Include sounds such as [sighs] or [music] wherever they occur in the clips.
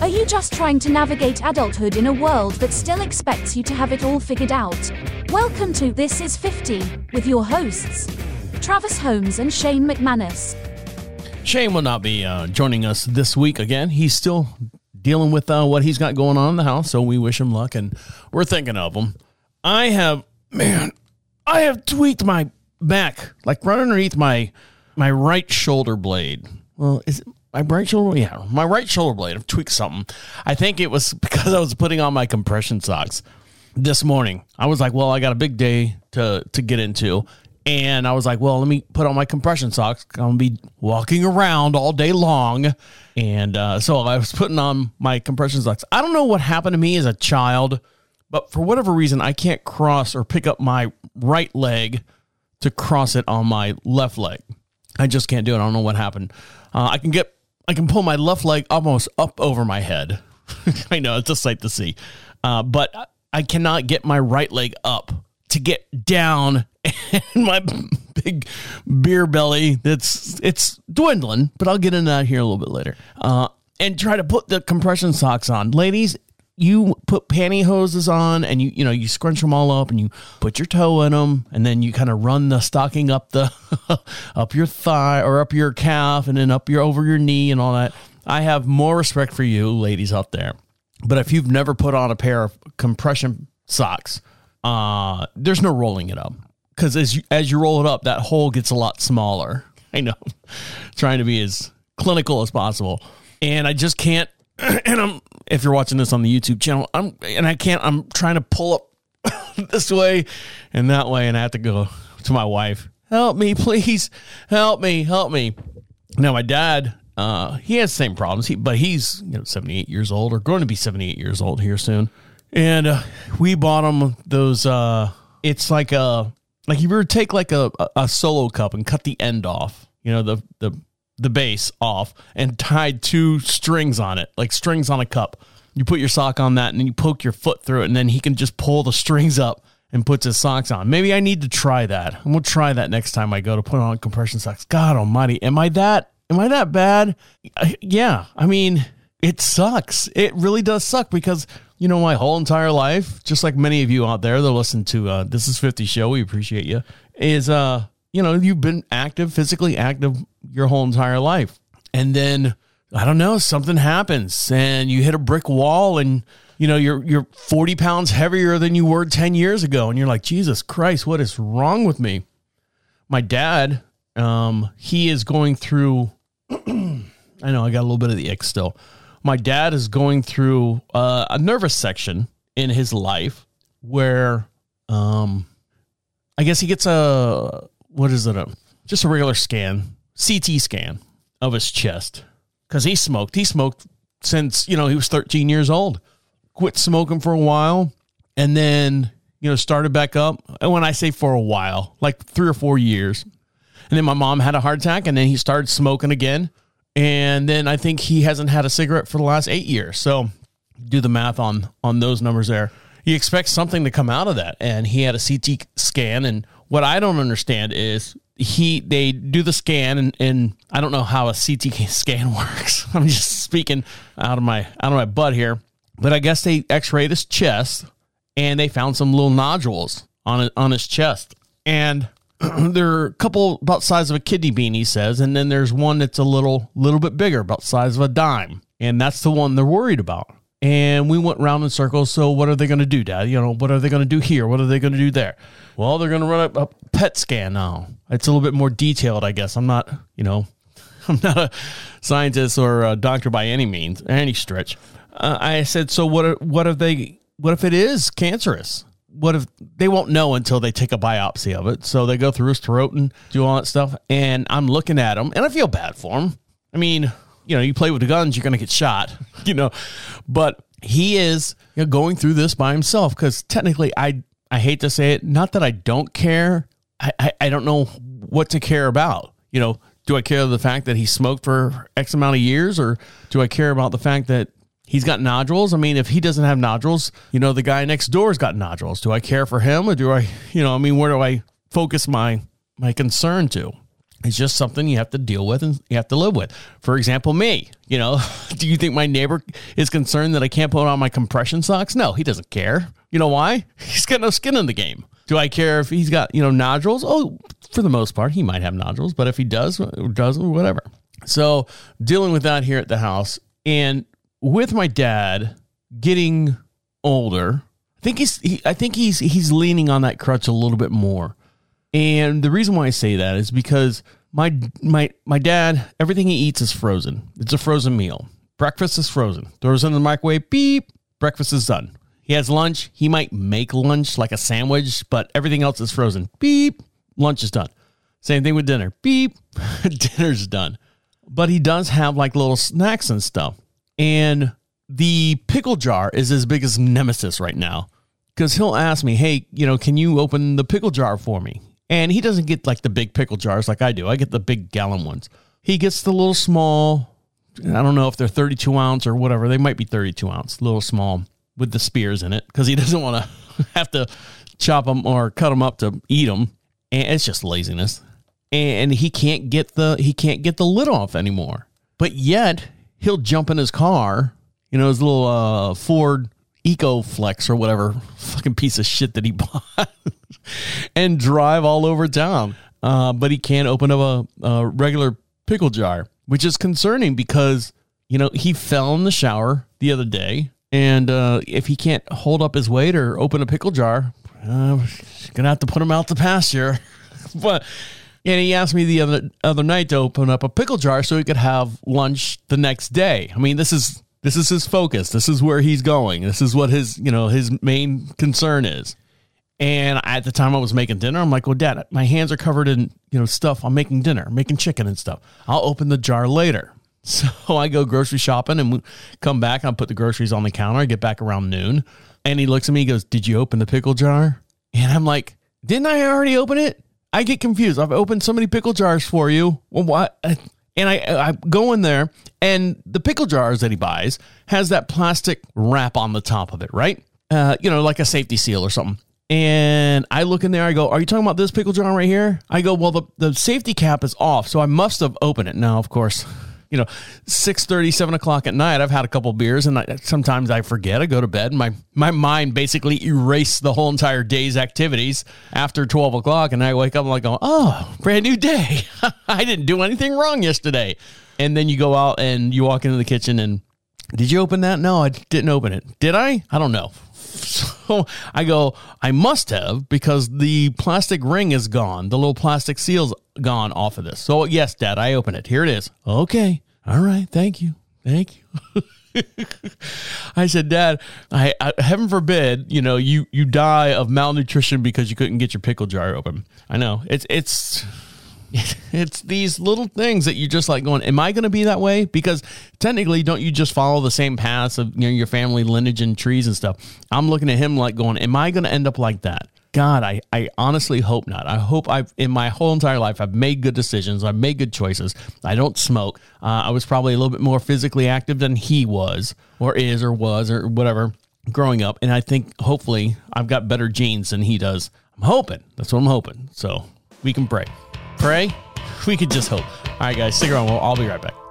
Are you just trying to navigate adulthood in a world that still expects you to have it all figured out? Welcome to This Is 50 with your hosts, Travis Holmes and Shane McManus. Shane will not be uh, joining us this week again. He's still dealing with uh, what he's got going on in the house, so we wish him luck and we're thinking of him. I have, man, I have tweaked my back, like right underneath my my right shoulder blade. Well, is it my right shoulder? Yeah, my right shoulder blade. I've tweaked something. I think it was [laughs] because I was putting on my compression socks this morning. I was like, well, I got a big day to to get into. And I was like, well, let me put on my compression socks. I'm gonna be walking around all day long. And uh, so I was putting on my compression socks. I don't know what happened to me as a child, but for whatever reason, I can't cross or pick up my right leg to cross it on my left leg. I just can't do it. I don't know what happened. Uh, I can get, I can pull my left leg almost up over my head. [laughs] I know it's a sight to see, uh, but I cannot get my right leg up to get down. [laughs] And my big beer belly, that's it's dwindling, but I'll get into that here a little bit later. Uh, and try to put the compression socks on, ladies you put pantyhoses on and you you know you scrunch them all up and you put your toe in them and then you kind of run the stocking up the [laughs] up your thigh or up your calf and then up your over your knee and all that. I have more respect for you ladies out there. But if you've never put on a pair of compression socks, uh there's no rolling it up cuz as you, as you roll it up that hole gets a lot smaller. [laughs] I know. Trying to be as clinical as possible. And I just can't [clears throat] and I'm if you're watching this on the YouTube channel, I'm and I can't. I'm trying to pull up [laughs] this way and that way, and I have to go to my wife. Help me, please. Help me. Help me. Now my dad, uh, he has the same problems. He, but he's you know 78 years old or going to be 78 years old here soon. And uh, we bought him those. Uh, it's like a like you were take like a, a solo cup and cut the end off. You know the the the base off and tied two strings on it, like strings on a cup. You put your sock on that and then you poke your foot through it, and then he can just pull the [laughs] strings up and puts his socks on. Maybe I need to try that. I'm gonna try that next time I go to put on compression socks. God almighty, am I that am I that bad? I, yeah, I mean, it sucks. It really does suck because you know my whole entire life, just like many of you out there that listen to uh, this is 50 show, we appreciate you. Is uh you know, you've been active, physically active your whole entire life. And then I don't know, something happens and you hit a brick wall and you know, you're you're 40 pounds heavier than you were 10 years ago. And you're like, Jesus Christ, what is wrong with me? My dad, um, he is going through [clears throat] I know I got a little bit of the ick still. My dad is going through uh, a nervous section in his life where um I guess he gets a what is it? A, just a regular scan, CT scan of his chest because he smoked. He smoked since you know he was 13 years old. Quit smoking for a while, and then you know started back up. And when I say for a while, like three or four years, and then my mom had a heart attack, and then he started smoking again. And then I think he hasn't had a cigarette for the last eight years. So do the math on on those numbers there. You expect something to come out of that, and he had a CT scan, and what I don't understand is he they do the scan and, and I don't know how a CT [laughs] scan works. [laughs] I'm just speaking out of my out of my butt here, but I guess they X-rayed his chest and they found some little nodules on on his chest, and [clears throat] there are a couple about size of a kidney bean. He says, and then there's one that's a little little bit bigger, about size of a dime, and that's the one they're worried about. And we went round in circles. So what are they going to do, Dad? You know, what are they going to do here? What are they going to do there? Well, they're going to run a, a PET scan now. It's a little bit more detailed, I guess. I'm not, you know, [laughs] I'm not a scientist or a doctor by any means, any stretch. Uh, I said, so what? What if they? What if it is cancerous? What if they won't know until they take a biopsy of it? So they go through his throat and do all that stuff. And I'm looking at him, and I feel bad for him. I mean, you know, you play with the guns, you're going to get shot, [laughs] you know. But he is you know, going through this by himself because technically, I I hate to say it, not that I don't care. I, I, I don't know what to care about. You know, do I care the fact that he smoked for X amount of years, or do I care about the fact that he's got nodules? I mean, if he doesn't have nodules, you know, the guy next door's got nodules. Do I care for him, or do I, you know, I mean, where do I focus my my concern to? It's just something you have to deal with and you have to live with. For example, me, you know, [laughs] do you think my neighbor is concerned that I can't put on my compression socks? No, he doesn't care. You know why? [laughs] He's got no skin in the game. Do I care if he's got, you know, nodules? Oh, for the most part, he might have nodules, but if he does, doesn't, whatever. So dealing with that here at the house and with my dad getting older, I think he's, he, I think he's, he's leaning on that crutch a little bit more. And the reason why I say that is because my my my dad, everything he eats is frozen. It's a frozen meal. Breakfast is frozen. Throws in the microwave, beep, breakfast is done. He has lunch. He might make lunch like a sandwich, but everything else is frozen. Beep, lunch is done. Same thing with dinner. Beep, [laughs] dinner's done. But he does have like little snacks and stuff. And the pickle jar is his biggest nemesis right now because he'll ask me, Hey, you know, can you open the pickle jar for me? And he doesn't get like the big pickle jars like I do. I get the big gallon ones. He gets the little small, I don't know if they're 32 ounce or whatever. They might be 32 ounce, little small with the spears in it because he [laughs] doesn't want to [laughs] have to chop them or cut them up to eat them. And it's just laziness. And he can't get the he can't get the lid off anymore. But yet he'll jump in his car, you know, his little uh, Ford EcoFlex or whatever [laughs] fucking piece of shit that he [laughs] bought and drive all over town. Uh, but he can't open up a, a regular pickle jar, which is concerning because, you know, he fell in the shower the other day. And uh, if he can't hold up his weight or open a pickle jar, uh, gonna have to put him out to pasture. [laughs] but and he asked me the other other night to open up a pickle jar so he could have lunch the next day. I mean, this is this is his focus. This is where he's going. This is what his, you know, his main concern is. And at the time I was making dinner, I'm like, well, dad, my hands are covered in, you know, stuff. I'm making dinner, making chicken and stuff. I'll open the jar later. [laughs] So I go grocery shopping and come back. I put the groceries on the counter. I get back around noon. And he looks at me, he goes, Did you open the pickle jar? And I'm like, Didn't I already open it? I get confused. I've opened so many pickle jars for you. Well, what? And I, I go in there, and the pickle jars that he buys has that plastic wrap on the top of it, right? Uh, you know, like a safety seal or something. And I look in there, I go, Are you talking about this pickle jar right here? I go, Well, the, the safety cap is off, so I must have opened it. Now, of course, you know, 6 30, 7 o'clock at night, I've had a couple beers and I, sometimes I forget. I go to bed. My, my mind basically erased the whole entire day's activities after 12 o'clock. And I wake up and like, oh, brand new day. [laughs] I didn't do anything wrong yesterday. And then you go out and you walk into the kitchen and did you open that? No, I didn't open it. Did I? I don't know. So I go, I must have because the plastic ring is gone. The little plastic seal's gone off of this. So, yes, Dad, I open it. Here it is. Okay. All right. Thank you. Thank you. [laughs] I said, Dad, I, I, heaven forbid, you know, you you die of malnutrition because you couldn't get your pickle jar open. I know it's it's [laughs] it's these little things that you just like going, am I going to be that way? Because technically, don't you just follow the same paths of you know your family lineage and trees and stuff? I'm looking at him like going, am I going to end up like that? God, I, I honestly hope not. I hope I've, in my whole entire life, I've made good decisions. I've made good choices. I don't smoke. Uh, I was probably a little bit more physically active than he was, or is, or was, or whatever growing up. And I think hopefully I've got better genes than he does. I'm hoping. That's what I'm hoping. So we can pray pray? We could just hope. All right, guys, stick around. I'll be right back.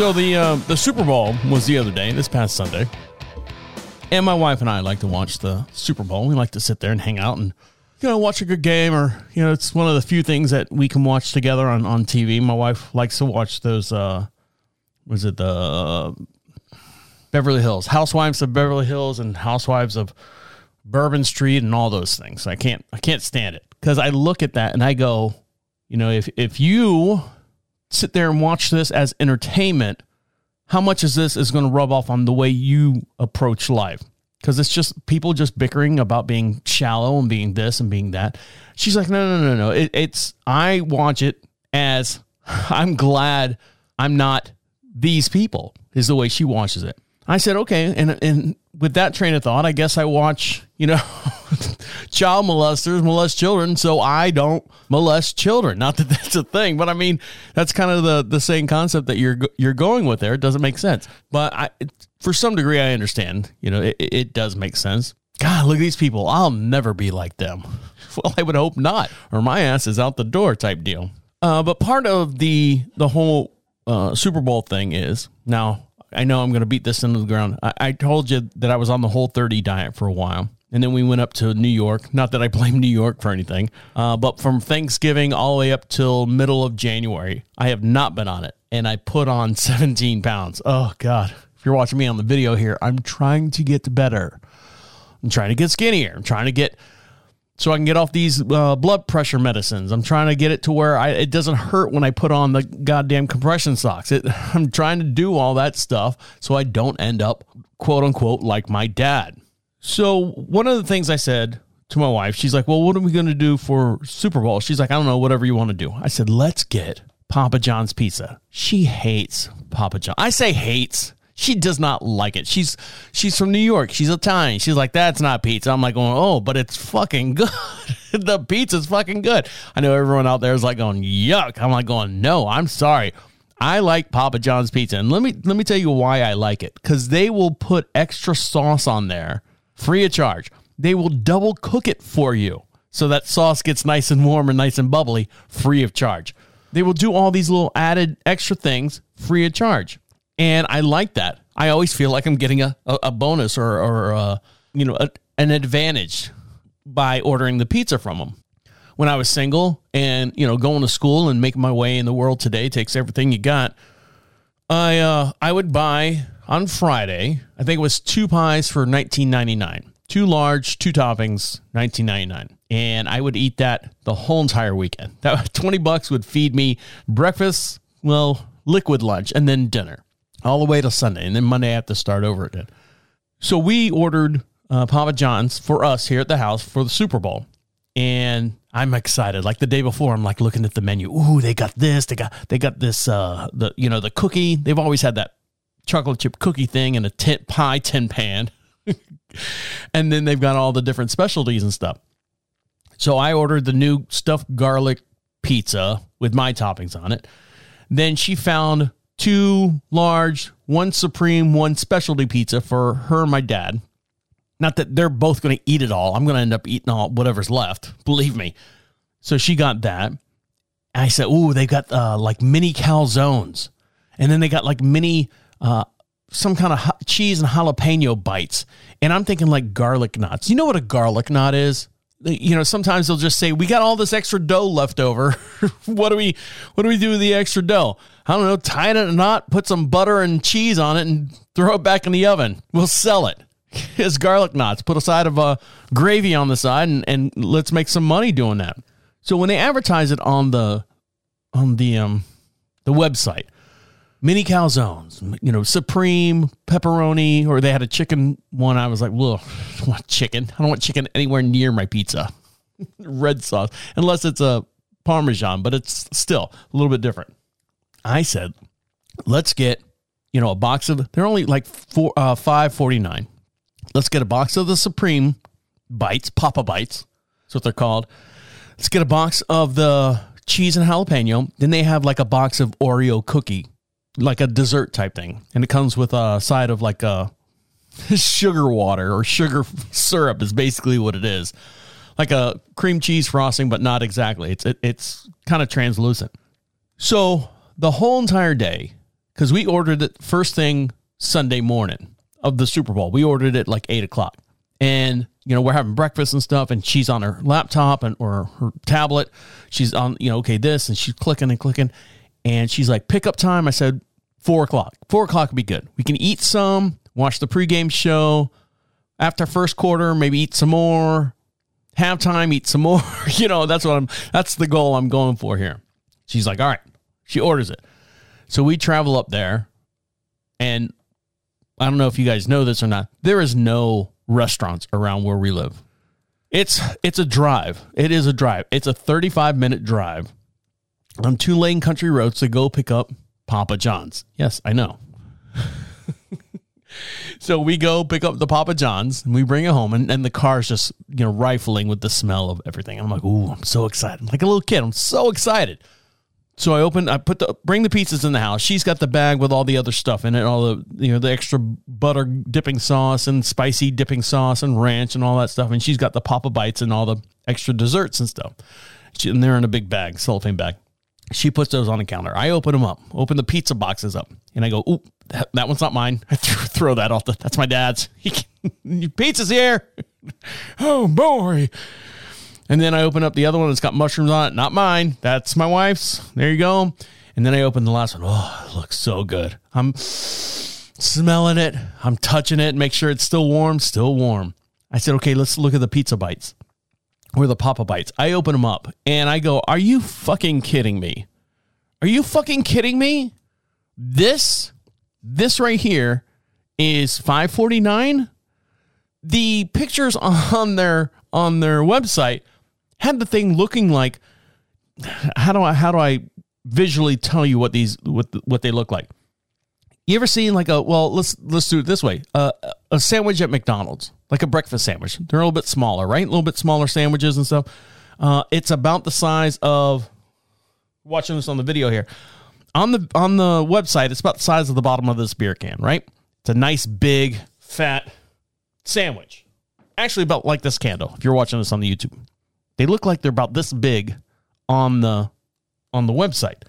So the uh, the Super Bowl was the other day, this past Sunday, and my wife and I like to watch the Super Bowl. We like to sit there and hang out and you know watch a good game, or you know it's one of the few things that we can watch together on on TV. My wife likes to watch those. Uh, was it the uh, Beverly Hills Housewives of Beverly Hills and Housewives of Bourbon Street and all those things? I can't I can't stand it because I look at that and I go, you know, if if you sit there and watch this as entertainment, how much is this is going to rub off on the way you approach life? Because it's just people just bickering about being shallow and being this and being that. She's like, no, no, no, no. It, it's I watch it as [sighs] I'm glad I'm not these people. Is the way she watches it. I said, okay, and and with that train of thought, I guess I watch, you know, [laughs] [laughs] child molesters molest children, so I don't molest children. Not that that's a thing, but I mean, that's kind of the the same concept that you're you're going with there. It doesn't make sense, but I, for some degree, I understand. You know, it, it does make sense. God, look at these people. I'll never be like them. [laughs] Well, I would hope not, or my ass is out the door type deal. Uh, but part of the the whole uh, Super Bowl thing is now I know I'm going to beat this into the ground. I, I told you that I was on the whole 30 diet for a while. And then we went up to New York. Not that I blame New York for anything, uh, but from Thanksgiving all the way up till middle of January, I have not been on it. And I put on [laughs] 17 pounds. Oh, God. If you're watching me on the video here, I'm trying to get better. I'm trying to get skinnier. I'm trying to get so I can get off these uh, blood pressure medicines. I'm trying to get it to where I, it doesn't hurt when I put on the goddamn compression socks. It, [laughs] I'm trying to do all that stuff so I don't end up, quote unquote, like my dad. So one of the things I said to my wife, she's like, Well, what are we going to do for Super Bowl? She's like, I don't know, whatever you want to do. I said, Let's get Papa John's pizza. She hates Papa John. I say hates she does not like it. She's she's from New York. She's Italian. She's like, that's not pizza. I'm like going, oh, but it's fucking [laughs] good. the pizza's fucking good. I know everyone out there is like going, yuck. I'm like going, no, I'm sorry. I like Papa John's pizza. And let me let me tell you why I like it. Because they will put extra sauce on there free of charge. They will double cook it for you. So that sauce gets nice and warm and nice and bubbly, free of charge. They will do all these little added extra things free of charge and I like that. I always feel like I'm getting a, a, a bonus or, or uh, you know, a, an advantage by ordering the pizza from them. When I was single and, you know, going to school and making my way in the world today takes everything you got, I, uh, I would buy on Friday, I think it was two pies for 19.99. Two large, two toppings, 19.99. And I would eat that the whole entire weekend. That [laughs] 20 bucks would feed me breakfast, well, liquid lunch, and then dinner all the way to Sunday, and then Monday I have to start over again. So we ordered uh, Papa John's for us here at the house for the Super Bowl, and I'm excited. Like the day before, I'm like looking at the menu. Ooh, they got this. They got they got this. Uh, the you know the cookie. They've always had that chocolate chip cookie thing in a tin, pie tin pan, [laughs] and then they've got all the different specialties and stuff. So I ordered the new stuffed garlic pizza with my toppings on it. Then she found two large, one supreme, one specialty pizza for her and my dad. Not that they're both going to eat it all. I'm going to end up eating all whatever's left. [laughs] Believe me. So she got that. I said, "Ooh, they got uh, like mini calzones, and then they got like mini uh, some kind of cheese and jalapeno bites." And I'm thinking like garlic knots. You know what a garlic knot is? you know, sometimes they'll just say, "We got all this extra dough left over. [laughs] what do we, what do we do with the extra dough? I don't know. Tie it in a knot, put some butter and cheese on it, and throw it back in the oven. We'll sell it [laughs] as garlic knots. Put a side of uh, gravy on the side, and, and let's make some money doing that." So when they advertise it on the on the um the website, mini calzones, you know, supreme pepperoni, or they had a chicken one. I was like, well, I want chicken. I don't want chicken anywhere near my pizza. [laughs] Red sauce, unless it's a Parmesan, but it's still a little bit different. I said, let's get, you know, a box of, they're only like four, uh, 549. Let's get a box of the Supreme bites, Papa bites. That's what they're called. Let's get a box of the cheese and jalapeno. Then they have like a box of Oreo cookie like a dessert type thing, and it comes with a side of like a [laughs] sugar water or sugar [laughs] syrup is basically what it is, like a cream cheese frosting, but not exactly. It's it, it's kind of translucent. So the whole entire day, because we ordered it first thing Sunday morning of the Super Bowl, we ordered it like eight o'clock, and you know we're having breakfast and stuff, and she's on her laptop and or her tablet. She's on you know okay this, and she's clicking and clicking and she's like, pickup time. I said, four o'clock. Four o'clock would be good. We can eat some, watch the pregame show. After first quarter, maybe eat some more. Halftime, eat some [laughs] more. you know, that's what I'm, that's the goal I'm going for here. She's like, all right. She orders it. So we travel up there And I don't know if you guys know this or not. There is no restaurants around where we live. It's it's a drive. It is a drive. It's a 35 minute drive on two lane country roads to go pick up Papa John's. Yes, I know. [laughs] so we go pick up the Papa John's and we bring it home, and, and the car's just you know rifling with the smell of everything. I'm like, ooh, I'm so excited, I'm like a little kid. I'm so excited. So I open, I put the bring the pizzas in the house. She's got the bag with all the other stuff in it, all the you know the extra butter dipping sauce and spicy dipping sauce and ranch and all that stuff. And she's got the Papa Bites and all the extra desserts and stuff. She, and they're in a big bag, cellophane bag. She puts those on the counter. I open them up, open the pizza boxes up, and I go, "Oop, that, that one's not mine." [laughs] I throw, throw that off. The, that's my dad's. [laughs] He can, [laughs] pizza's here. oh boy. And then I open up the other one that's got mushrooms on it. Not mine. That's my wife's. There you go. And then I open the last one. Oh, it looks so good. I'm smelling it. I'm touching it. Make sure it's still warm. Still warm. I said, okay, let's look at the pizza bites or the Papa bites. I open them up and I go, are you fucking kidding me? Are you fucking kidding me? This, this right here is 549. The pictures [laughs] on their on their website had the thing looking like [sighs] how do I how do I visually tell you what these what what they look like? You ever seen like a well let's let's do it this way. Uh, a sandwich at McDonald's like a breakfast sandwich. They're a little bit smaller right? A little bit smaller sandwiches and stuff. Uh, it's about the size of watching this on the video here. On the on the website it's about the size of the bottom of this beer can right? It's a nice big fat sandwich. Actually about like this candle if you're watching this on the YouTube. They look like they're about this big on the on the website.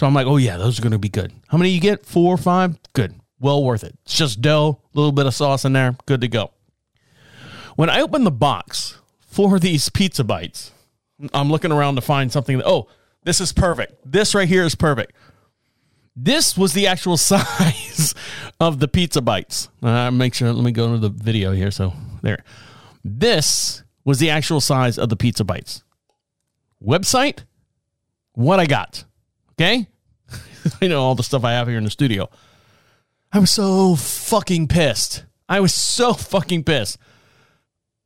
So I'm like, oh yeah, those are going to be good. How many you get? Four or five? Good. Well worth it. It's just dough, a little bit of sauce in there, good to go. When I open the box for these pizza bites, I'm looking around to find something that, oh, this is perfect. This right here is perfect. This was the actual [laughs] size of the pizza bites. Uh, make sure, let me go to the video here. So there. This was the actual size of the pizza bites. Website, what I got. Okay? [laughs] I know all the stuff I have here in the studio. I was so fucking pissed. I was so fucking pissed.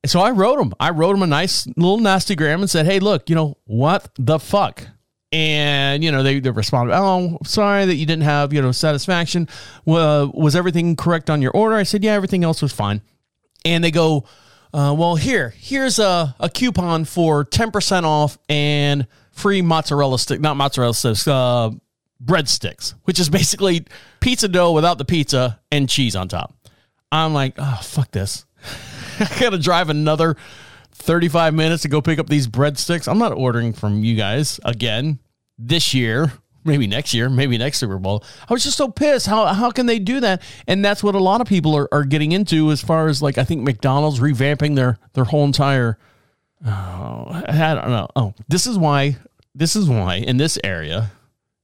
And so I wrote him. I wrote him a nice little nasty gram and said, hey, look, you know, what the fuck? And, you know, they, they responded, oh, sorry that you didn't have, you know, satisfaction. Uh, was everything correct on your order? I said, yeah, everything else was fine. And they go, uh, well, here, here's a, a coupon for 10% off and free mozzarella stick, not mozzarella sticks, uh, breadsticks, which is basically pizza dough without the pizza and cheese on top. I'm like, oh, fuck this. [laughs] I gotta drive another 35 minutes to go pick up these breadsticks. I'm not ordering from you guys again this year maybe next year, maybe next Super Bowl. I was just so pissed. How how can they do that? And that's what a lot of people are, are getting into as far as like I think McDonald's revamping their their whole entire oh, I don't know. Oh, this is why this is why in this area.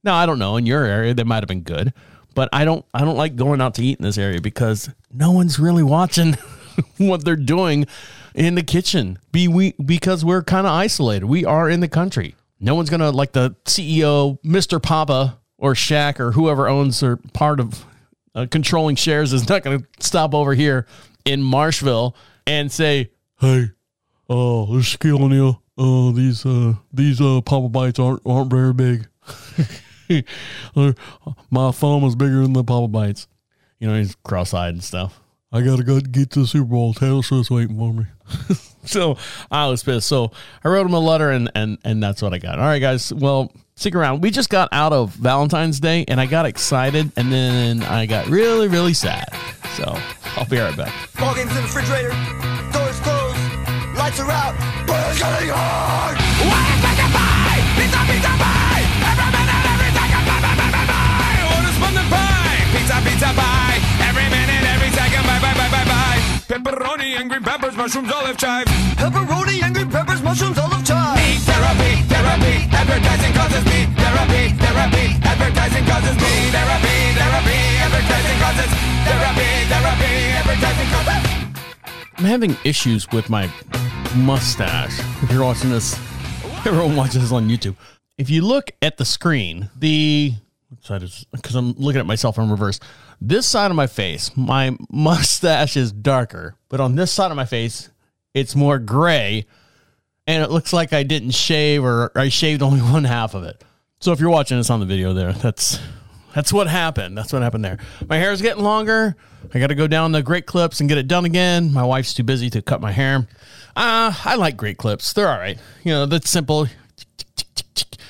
Now I don't know in your area they might have been good, but I don't I don't like going out to eat in this area because no one's really watching [laughs] what they're doing in the kitchen. Be we because we're kind of isolated. We are in the country. No one's gonna like the CEO, Mr. Papa or Shaq or whoever owns or part of uh, controlling shares is not gonna stop over here in Marshville and say, "Hey, uh, there's killing you. Uh, these uh, these uh, Papa bites aren't aren't very big. [laughs] My thumb is bigger than the Papa bites. You know, he's cross-eyed and stuff. I gotta go get to the Super Bowl. Taylor Swift's waiting for me. [laughs] so I was pissed. So I wrote him a letter, and and and that's what I got. All right, guys. Well, stick around. We just got out of Valentine's Day, and I got excited, and then I got really really sad. So I'll be right back. Ball games in the refrigerator. Doors closed. Lights are out. But it's getting hard. What is making pie? Pizza, pizza pie. Every minute, every second. Bye, bye, bye, bye, bye. What is fun pie? Pizza, pizza pie. Every minute, every second. Bye, bye, bye, bye, bye. Pepperoni and green peppers, mushrooms, olive chives. Pepperoni and green peppers, mushrooms, olive chives. Me therapy, therapy, advertising causes me therapy, therapy, advertising causes me therapy, therapy, advertising causes therapy, therapy, advertising causes. I'm having issues with my mustache. [laughs] If you're watching this, [laughs] everyone watches this on YouTube. If you look at the screen, the side is because I'm looking at myself in reverse. This side of my face, my [laughs] mustache is darker, but on this side of my face, it's more gray. And it looks like I didn't shave or I shaved only one half of it. So if you're watching this on the video there, that's that's what happened. That's what happened there. My hair is getting longer. I got to go down the great clips and get it done again. My wife's too busy to cut my hair. Uh, I like great clips. They're all right. You know, that's simple.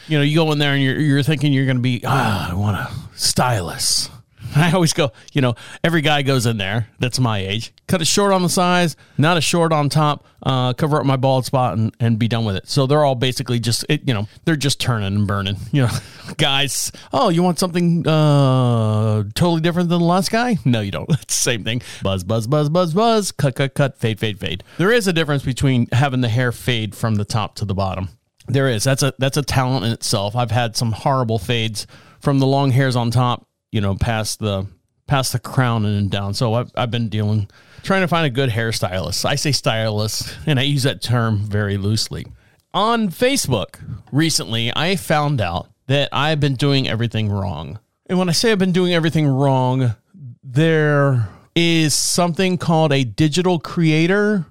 You know, you go in there and you're, you're thinking you're going to be, ah, I want a stylus. [laughs] I always go, you know, every guy goes in there that's my age, cut it short on the sides, not a short on top, uh, cover up my bald spot and, and be done with it. So they're all basically just, it, you know, they're just turning and burning. [laughs] You know, guys, oh, you want something uh, totally different than the last guy? No, you don't. [laughs] It's the same thing. Buzz, buzz, buzz, buzz, buzz, cut, cut, cut, fade, fade, fade. There is a difference between having the hair fade from the top to the bottom. There is. That's a that's a talent in itself. I've had some horrible fades from the long hairs on top you know, past the past the crown and down. So I've, I've been dealing, trying to find a good hairstylist. I say stylist, and I use that term very loosely. On Facebook recently, I found out that I've been doing everything wrong. And when I say I've been doing everything wrong, there is something called a digital creator.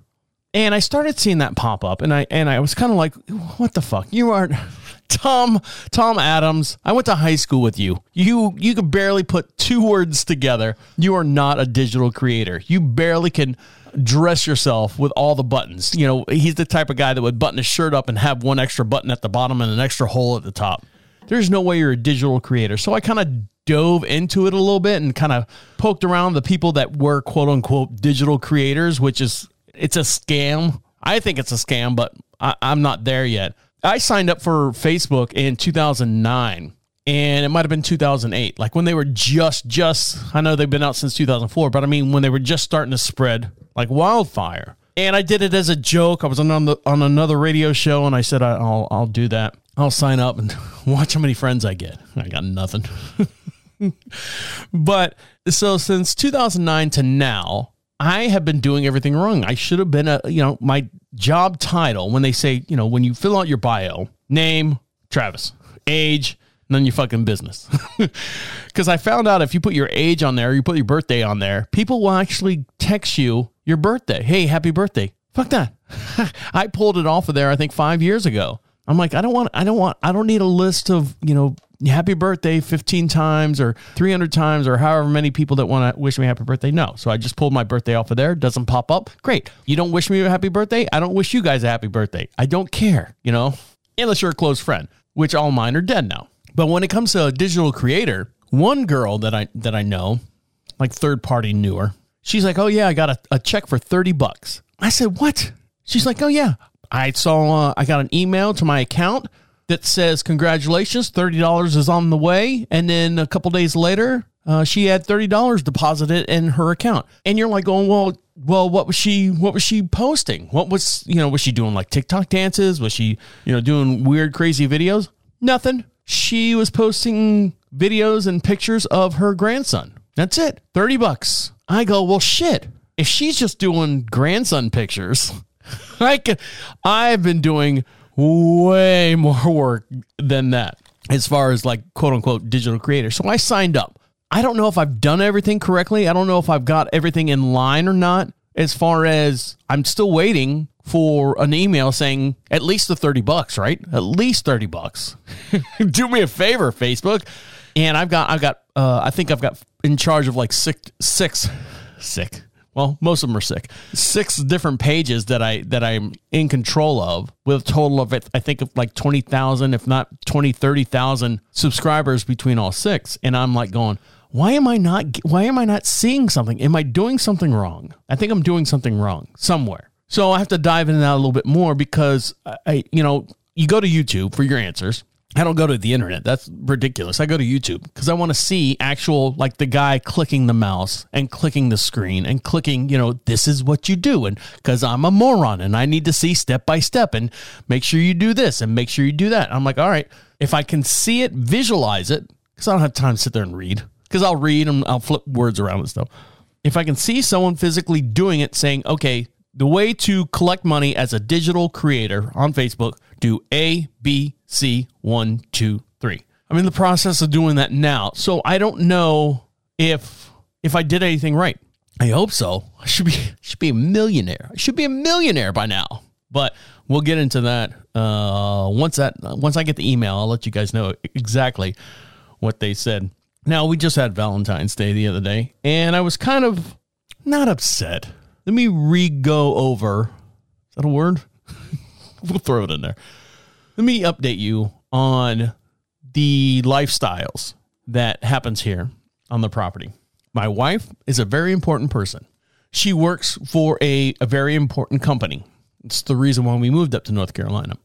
And I started seeing that pop up and I and I was kind of like, what the fuck? You aren't Tom Tom Adams, I went to high school with you. You you could barely put two words together. You are not a digital creator. You barely can dress yourself with all the buttons. You know, he's the type of guy that would button his shirt up and have one extra button at the bottom and an extra hole at the top. There's no way you're a digital creator. So I kind of dove into it a little bit and kind of poked around the people that were quote unquote digital creators, which is it's a scam. I think it's a scam, but I, I'm not there yet. I signed up for Facebook in 2009 and it might have been 2008 like when they were just just i know they've been out since 2004 but i mean when they were just starting to spread like wildfire. And i did it as a joke. I was on the, on another radio show and i said i'll i'll do that. I'll sign up and [laughs] watch how many friends i get. I got nothing. [laughs] But so since 2009 to now I have been doing everything wrong. I should have been a, you know, my job title when they say, you know, when you fill out your bio, name, Travis, age, and then your fucking business. [laughs] Because I found out if you put your age on there, you put your birthday on there, people will actually text you your birthday. Hey, happy birthday. Fuck that. [laughs] I pulled it off of there, I think five years ago. I'm like, I don't want, I don't want, I don't need a list of, you know, happy birthday 15 times or 300 times or however many people that want to wish me happy birthday. No. So I just pulled my birthday off of there. Doesn't pop up. Great. You don't wish me a happy birthday. I don't wish you guys a happy birthday. I don't care, you know, unless you're a close friend, which all mine are dead now. But when it comes to a digital creator, one girl that I, that I know, like third party knew her. She's like, oh yeah, I got a, a check for 30 bucks. I said, what? She's like, oh yeah, I saw, uh, I got an email to my account that says, Congratulations, $30 is on the way. And then a couple days later, uh, she had $30 deposited in her account. And you're like going, Well, well, what was she what was she posting? What was you know, was she doing like TikTok dances? Was she, you know, doing weird, crazy videos? Nothing. She was posting videos and pictures of her grandson. That's it. 30 bucks. I go, well shit. If she's just doing grandson pictures, [laughs] like I've been doing way [laughs] more work than that as far as like quote unquote digital creator. So I signed up. I don't know if I've done everything correctly. I don't know if I've got everything in line or not. As far as I'm still waiting for an email saying at least the 30 bucks, right? At least 30 bucks. [laughs] Do me a favor, Facebook. And I've got, I've got, uh, I think I've got in charge of like six, six, sick, well, most of them are sick. Six different pages that I that I'm in control of with a total of I think of like 20,000 if not 20 30,000 subscribers between all six and I'm like going why am I not why am I not seeing something? Am I doing something wrong? I think I'm doing something wrong somewhere. So I have to dive into that a little bit more because I you know, you go to YouTube for your answers I don't go to the internet. That's ridiculous. I go to YouTube because I want to see actual, like the guy clicking the mouse and clicking the screen and clicking, you know, this is what you do. And because I'm a moron and I need to see step by step and make sure you do this and make sure you do that. I'm like, all right, if I can see it, visualize it, because I don't have time to sit there and read, because I'll read and I'll flip words around and stuff. If I can see someone physically doing it, saying, okay, the way to collect money as a digital creator on Facebook, do A, B, C, one, two, three. I'm in the process of doing that now. So I don't know if if I did anything right. I hope so. I should be [laughs] should be a millionaire. I should be a millionaire by now. But we'll get into that uh, once that once I get the email. I'll let you guys know exactly what they said. Now we just had Valentine's Day the other day, and I was kind of not upset. Let me re go over. Is that a word? [laughs] we'll throw it in there. Let me update you on the lifestyles that happens here on the property. My wife is a very important person. She works for a, a very important company. It's the reason why we moved up to North Carolina.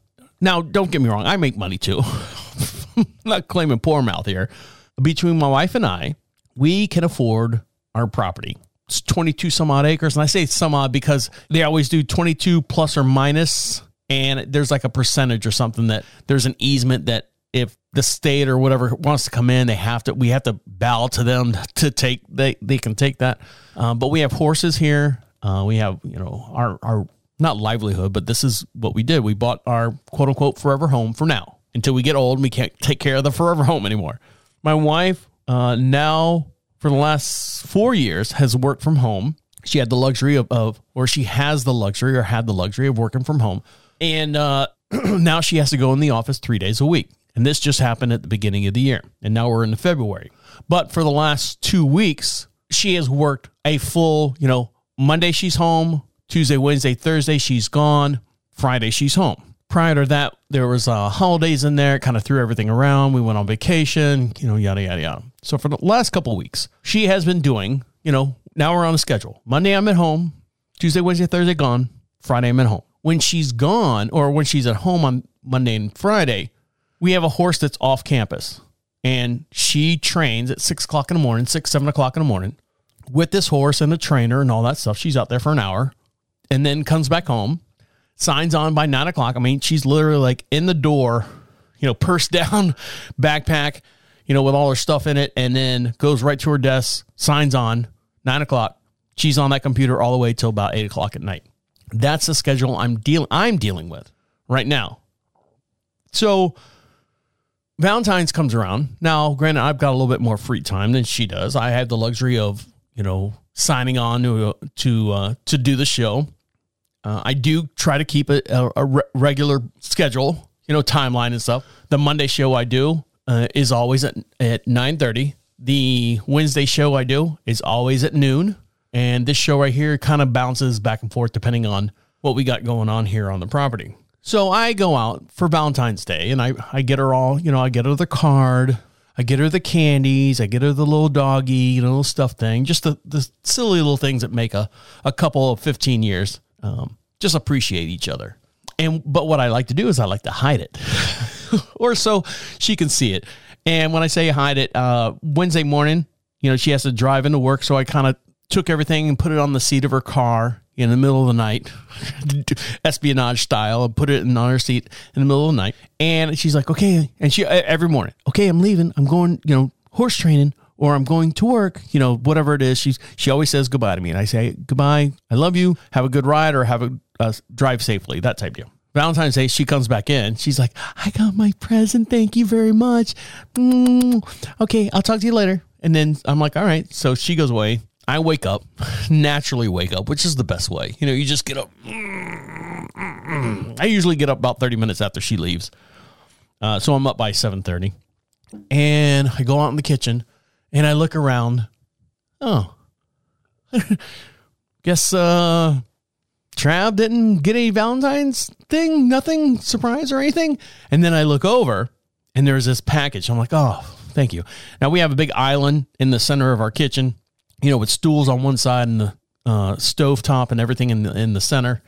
Now, don't get me wrong, I make money too. [laughs] I'm not claiming poor mouth here. Between my wife and I, we can afford our property. It's 22 some odd acres. And I say some odd because they always do 22 plus or minus, And there's like a percentage or something that there's an easement that if the state or whatever wants to come in, they have to. We have to bow to them [laughs] to take. They they can take that. Um, but we have horses here. Uh, we have you know our our not livelihood, but this is what we did. We bought our quote unquote forever home for now until we get old and we can't take care of the forever home anymore. My wife uh, now for the last four years has worked from home. She had the luxury of, of or she has the luxury or had the luxury of working from home, and uh, [clears throat] now she has to go in the office three days a week. And this just happened at the beginning of the year. And now we're into February. But for the last two weeks, she has worked a full, you know, Monday she's home, Tuesday, Wednesday, Thursday she's gone, Friday she's home. Prior to that, there was uh, holidays in there, kind of threw everything around. We went on vacation, you know, yada yada yada. So for the last couple weeks, she has been doing, you know, now we're on a schedule. Monday I'm at home, Tuesday, Wednesday, Thursday gone, Friday I'm at home. When she's gone, or when she's at home on Monday and Friday, we have a horse that's off campus and she trains at six o'clock in the morning, six, seven o'clock in the morning with this horse and the trainer and all that stuff. She's out there for an hour and then comes back home, signs on by nine o'clock. I mean, she's literally like in the door, you know, purse [laughs] down, backpack, you know, with all her stuff in it, and then goes right to her desk, signs on, nine o'clock. She's on that computer all the way till about eight o'clock at night. That's the schedule I'm dealing I'm dealing with right now. So Valentine's comes around. Now, granted, I've got a little bit more free time than she does. I have the luxury of, you know, signing on to to uh, to do the show. Uh, I do try to keep a, a, a re- regular schedule, you know, timeline and stuff. The Monday show I do uh, is always at at nine thirty. The Wednesday show I do is always at noon, and this show right here kind of bounces back and forth depending on what we got going on here on the property. So I go out for Valentine's Day and I, I get her all, you know, I get her the card, I get her the candies, I get her the little doggy, you know, little stuff thing, just the, the silly little things that make a, a couple of 15 years um, just appreciate each other. And but what I like to do is I like to hide it, [laughs] or so she can see it. And when I say hide it, uh, Wednesday morning, you know, she has to drive into work, so I kind of took everything and put it on the seat of her car in the middle of the night, [laughs] espionage style, and put it in on her seat in the middle of the night. And she's like, okay. And she, every morning, okay, I'm leaving. I'm going, you know, horse training or I'm going to work, you know, whatever it is. She's, she always says goodbye to me. And I say, goodbye. I love you. Have a good ride or have a uh, drive safely, that type deal. Valentine's Day, she comes back in. She's like, I got my present. Thank you very much. Mm, okay, I'll talk to you later. And then I'm like, all right. So she goes away. I wake up, [laughs] naturally wake up, which is the best way. You know, you just get up. I usually get up about 30 minutes after she leaves. Uh, so I'm up by 7:30. And I go out in the kitchen and I look around. Oh. [laughs] Guess uh Trav didn't get any Valentine's thing, nothing surprise or anything. And then I look over and there's this package. I'm like, "Oh, thank you." Now we have a big island in the center of our kitchen you know, with stools on one side and the uh, stove top and everything in the in the center.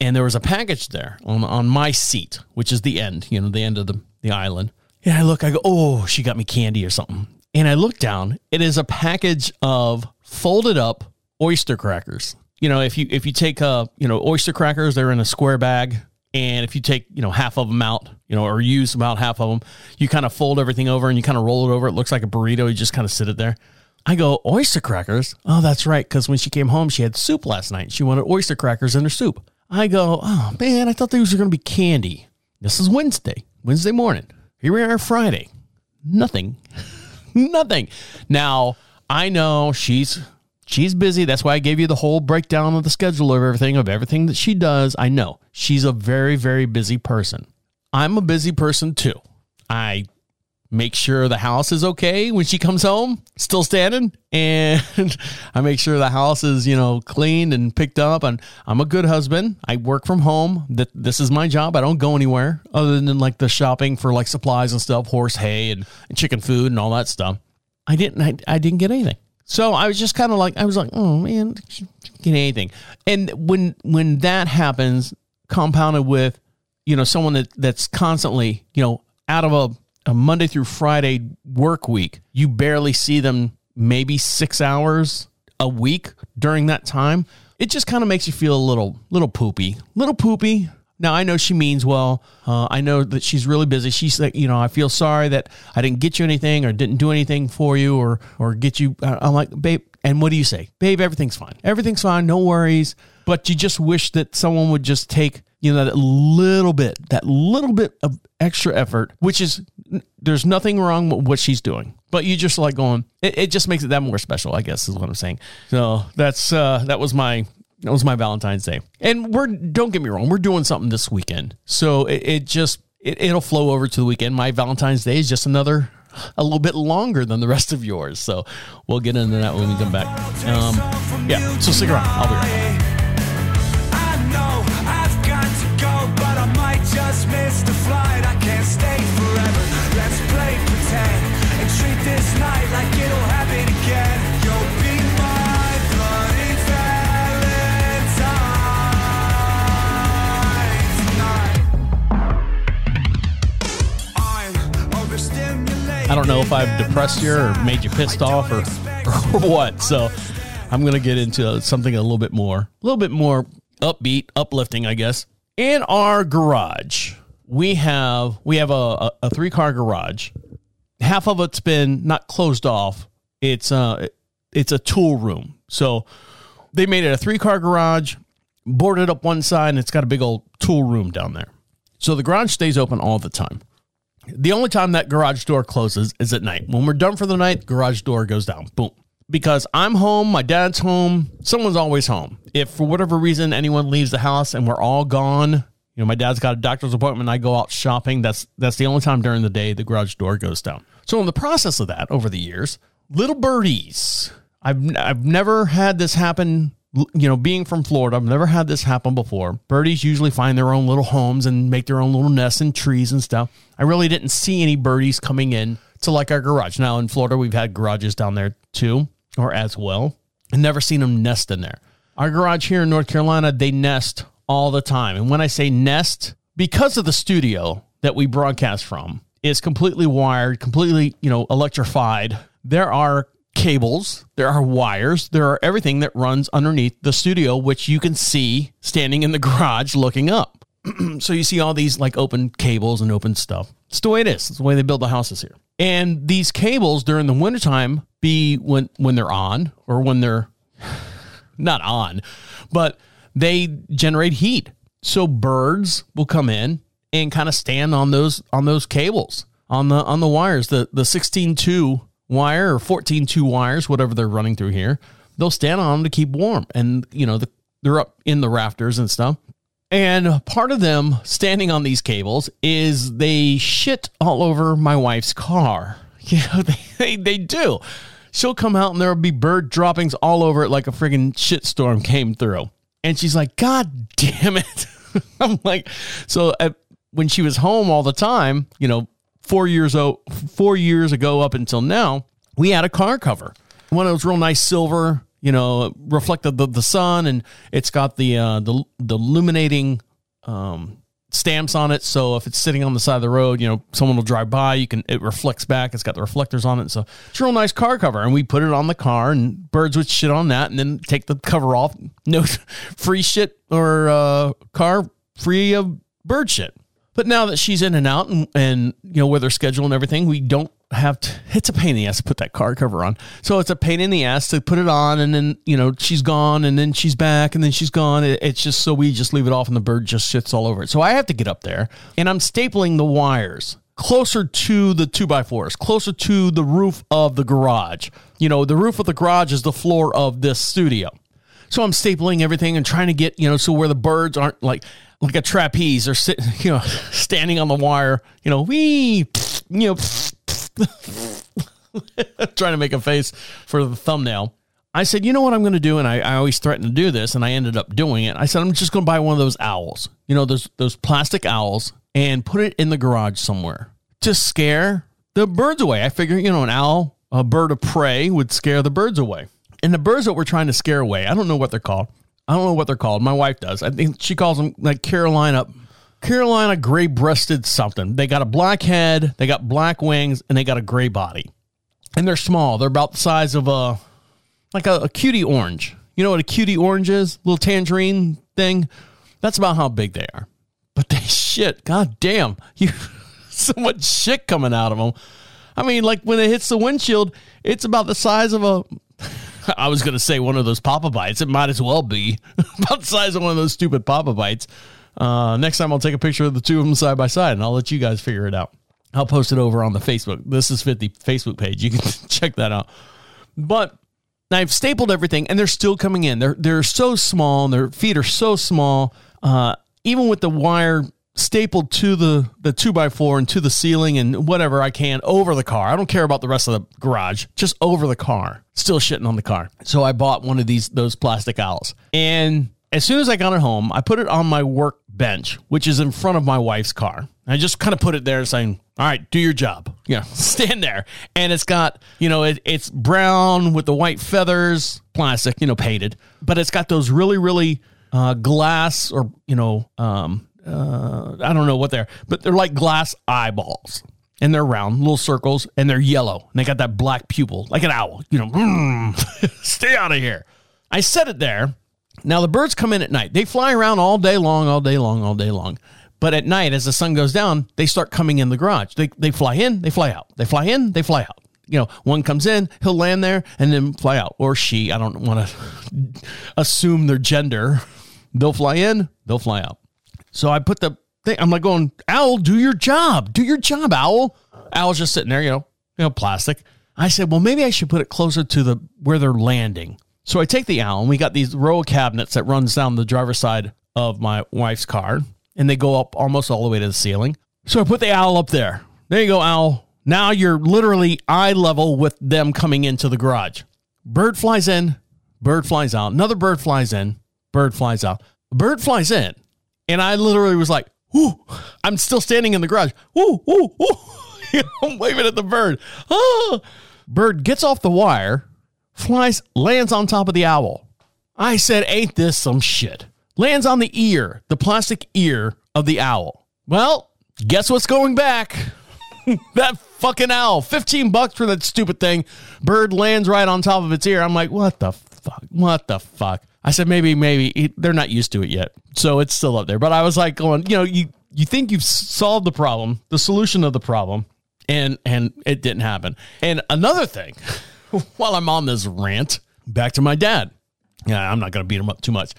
And there was a package there on on my seat, which is the end, you know, the end of the the island. And I look, I go, oh, she got me candy or something. And I look down. It is a package of folded up oyster crackers. You know, if you if you take uh you know oyster crackers, they're in a square bag. And if you take, you know, half of them out, you know, or use about half of them, you kind of fold everything over and you kind of roll it over. It looks like a burrito. You just kind of sit it there. I go, oyster crackers? Oh, that's right. Because when she came home, she had soup last night. She wanted oyster crackers in her soup. I go, oh, man, I thought these were going to be candy. This is Wednesday, Wednesday morning. Here we are Friday. Nothing. [laughs] Nothing. Now, I know she's she's busy. That's why I gave you the whole breakdown of the schedule of everything, of everything that she does. I know she's a very, very busy person. I'm a busy person too. I make sure the house is okay when she comes home, still standing, and [laughs] I make sure the house is, you know, cleaned and picked up. And I'm a good husband. I work from home. That this is my job. I don't go anywhere other than like the shopping for like supplies and stuff, horse hay and, and chicken food and all that stuff. I didn't. I, I didn't get anything. So I was just kind of like, I was like, oh man, get anything. And when when that happens, compounded with, you know, someone that that's constantly, you know, out of a, a Monday through Friday work week, you barely see them maybe six hours a week during that time. It just kind of makes you feel a little little poopy, little poopy. Now I know she means well. Uh, I know that she's really busy. She's like, you know, I feel sorry that I didn't get you anything or didn't do anything for you or or get you. Uh, I'm like, babe. And what do you say, babe? Everything's fine. Everything's fine. No worries. But you just wish that someone would just take you know that little bit, that little bit of extra effort, which is there's nothing wrong with what she's doing, but you just like going. It, it just makes it that more special. I guess is what I'm saying. So that's uh, that was my that was my Valentine's Day. And we're don't get me wrong, we're doing something this weekend. So it, it just it, it'll flow over to the weekend. My Valentine's Day is just another a little bit longer than the rest of yours. So we'll get into that when we come back. Um, yeah, so stick around. I'll be right back. I don't know if I've depressed you or made you pissed off or, [laughs] or what. So I'm going to get into something a little bit more, a little bit more upbeat, uplifting, I guess. In our garage, we have we have a, a, a three car garage. Half of it's been not closed off. It's uh it's a tool room. So they made it a three car garage, boarded up one side, and it's got a big old tool room down there. So the garage stays open all the time. The only time that garage door closes is at night. When we're done for the night, garage door goes down. Boom. Because I'm home, my dad's home, someone's always home. If for whatever reason anyone leaves the house and we're all gone, you know, my dad's got a doctor's appointment, I go out shopping, that's that's the only time during the day the garage door goes down. So in the process of that over the years, little birdies. I've I've never had this happen you know, being from Florida, I've never had this happen before. Birdies usually find their own little homes and make their own little nests in trees and stuff. I really didn't see any birdies coming in to like our garage. Now in Florida, we've had garages down there too, or as well, and never seen them nest in there. Our garage here in North Carolina, they nest all the time. And when I say nest, because of the studio that we broadcast from is completely wired, completely, you know, electrified, there are cables, there are wires, there are everything that runs underneath the studio, which you can see standing in the garage looking up. [clears throat] so you see all these like open cables and open stuff. It's the way it is. It's the way they build the houses here. And these cables during the wintertime be when when they're on or when they're [sighs] not on, but they generate heat. So birds will come in and kind of stand on those on those cables on the on the wires the the 16.2 wire or 14.2 wires whatever they're running through here they'll stand on them to keep warm. And you know the, they're up in the rafters and stuff. And part of them standing on these cables is they shit all over my wife's car. [laughs] You know they, they, they do. She'll come out and there'll be bird droppings all over it like a friggin' shitstorm came through. And she's like god damn it. [laughs] I'm like so at, when she was home all the time you know four years o- four years ago up until now, we had a car cover. One of those real nice silver, you know, reflected the, the sun, and it's got the uh, the the illuminating um, stamps on it. So if it's sitting on the side of the road, you know, someone will drive by, you can it reflects back. It's got the reflectors on it. So it's a real nice car cover, and we put it on the car, and birds would shit on that, and then take the cover off. [laughs] No free shit or uh, car free of bird shit. But now that she's in and out and, and you know, with her schedule and everything, we don't have to, it's a pain in the ass to put that car cover on. So it's a pain in the ass to put it on and then, you know, she's gone and then she's back and then she's gone. It, it's just so we just leave it off and the bird just sits all over it. So I have to get up there and I'm stapling the wires closer to the two by fours, closer to the roof of the garage. You know, the roof of the garage is the floor of this studio. So I'm stapling everything and trying to get, you know, so where the birds aren't like like a trapeze or sitting, [laughs] you know, standing on the wire, you know, wee, [laughs] you know, [laughs] trying to make a face for the thumbnail. I said, you know what I'm going to do, and I, I always threaten to do this, and I ended up doing it. I said, I'm just going to buy one of those owls, you know, those those plastic owls, and put it in the garage somewhere to scare the birds away. I figure, you know, an owl, a bird of prey, would scare the birds away. And the birds that we're trying to scare away, I don't know what they're called. I don't know what they're called. My wife does. I think she calls them like Carolina, Carolina gray breasted something. They got a black head, they got black wings, and they got a gray body. And they're small. They're about the size of a like a, a cutie orange. You know what a cutie orange is? Little tangerine thing. That's about how big they are. But they [laughs] shit. God damn. You [laughs] so much shit coming out of them. I mean, like when it hits the windshield, it's about the size of a. I was going to say one of those Papa Bites. It might as well be [laughs] about the size of one of those stupid Papa Bites. Uh, next time I'll take a picture of the two of them side by side and I'll let you guys figure it out. I'll post it over on the Facebook. This is 50 Facebook page. You can [laughs] check that out. But I've stapled everything and they're still coming in. They're they're so small and their feet are so small. Uh, even with the wire stapled to the the two by four and to the ceiling and whatever I can over the car. I don't care about the rest of the garage, just over the car. Still shitting on the car. So I bought one of these those plastic owls. And as soon as I got it home, I put it on my work bench, which is in front of my wife's car. I just kind of put it there saying, all right, do your job. Yeah, [laughs] stand there. And it's got, you know, it, it's brown with the white feathers, plastic, you know, painted, but it's got those really, really uh, glass or, you know, um, uh, I don't know what they're, but they're like glass eyeballs and they're round, little circles, and they're yellow. And they got that black pupil, like an owl, you know, mm, [laughs] stay out of here. I set it there. Now the birds come in at night. They fly around all day long, all day long, all day long. But at night, as the sun goes down, they start coming in the garage. They, they fly in, they fly out. They fly in, they fly out. You know, one comes in, he'll land there and then fly out. Or she, I don't want to [laughs] assume their gender. They'll fly in, they'll fly out. So I put the thing, I'm like going, Owl, do your job. Do your job, Owl. Owl's just sitting there, you know, you know, plastic. I said, well, maybe I should put it closer to the where they're landing. So I take the owl and we got these row of cabinets that runs down the driver's side of my wife's car and they go up almost all the way to the ceiling. So I put the owl up there. There you go, owl. Now you're literally eye level with them coming into the garage. Bird flies in, bird flies out. Another bird flies in, bird flies out. Bird flies in. And I literally was like, whoo, I'm still standing in the garage. Whoo, whoo, whoo. I'm waving at the bird. Oh. Bird gets off the wire, flies, lands on top of the owl. I said, ain't this some shit? lands on the ear, the plastic ear of the owl. Well, guess what's going back? [laughs] that fucking owl. 15 bucks for that stupid thing. Bird lands right on top of its ear. I'm like, what the fuck? What the fuck? I said, maybe, maybe they're not used to it yet. So it's still up there. But I was like, going, you know, you, you think you've solved the problem, the solution of the problem, and and it didn't happen. And another thing, [laughs] while I'm on this rant, back to my dad. Yeah, I'm not going to beat him up too much.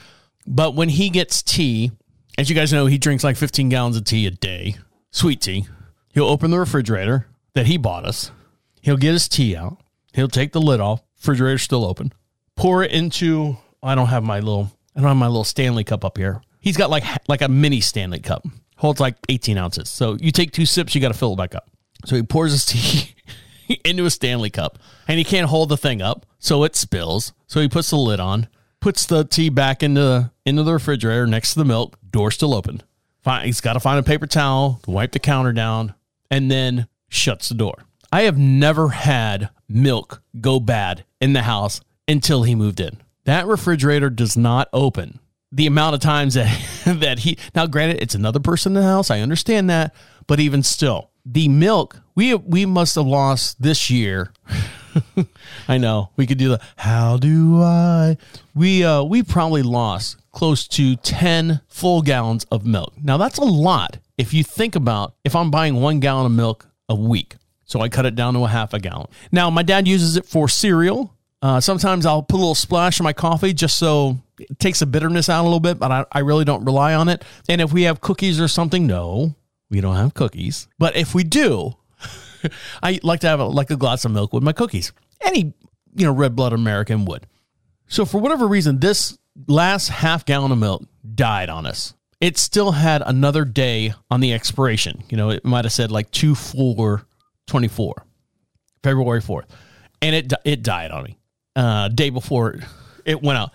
But when he gets tea, as you guys know, he drinks like 15 gallons of tea a day, sweet tea. He'll open the refrigerator that he bought us. He'll get his tea out. He'll take the lid off. Refrigerator's still open. Pour it into. I don't have my little. I don't have my little Stanley cup up here. He's got like like a mini Stanley cup. Holds like 18 ounces. So you take two sips, you got to fill it back up. So he pours his [laughs] tea into a Stanley cup, and he can't hold the thing up, so it spills. So he puts the lid on puts the tea back into into the refrigerator next to the milk. Door still open. Fine, he's got to find a paper towel, wipe the counter down, and then shuts the door. I have never had milk go bad in the house until he moved in. That refrigerator does not open. The amount of times that [laughs] that he now, granted, it's another person in the house. I understand that, but even still, the milk we we must have lost this year [laughs] I know. We could do the how do I? We uh we probably lost close to 10 full gallons of milk. Now that's a lot if you think about if I'm buying 1 gallon of milk a week. So I cut it down to a half a gallon. Now my dad uses it for cereal. Uh, sometimes I'll put a little splash in my coffee just so it takes the bitterness out a little bit, but I, I really don't rely on it. And if we have cookies or something, no, We don't have cookies. But if we do, [laughs] I like to have a, like a glass of milk with my cookies. Any, you know, red blooded American would. So for whatever reason, this last half gallon of milk died on us. It still had another day on the expiration. You know, it might have said like 2 4 24, February 4th. And it, it died on me uh, day before it went out.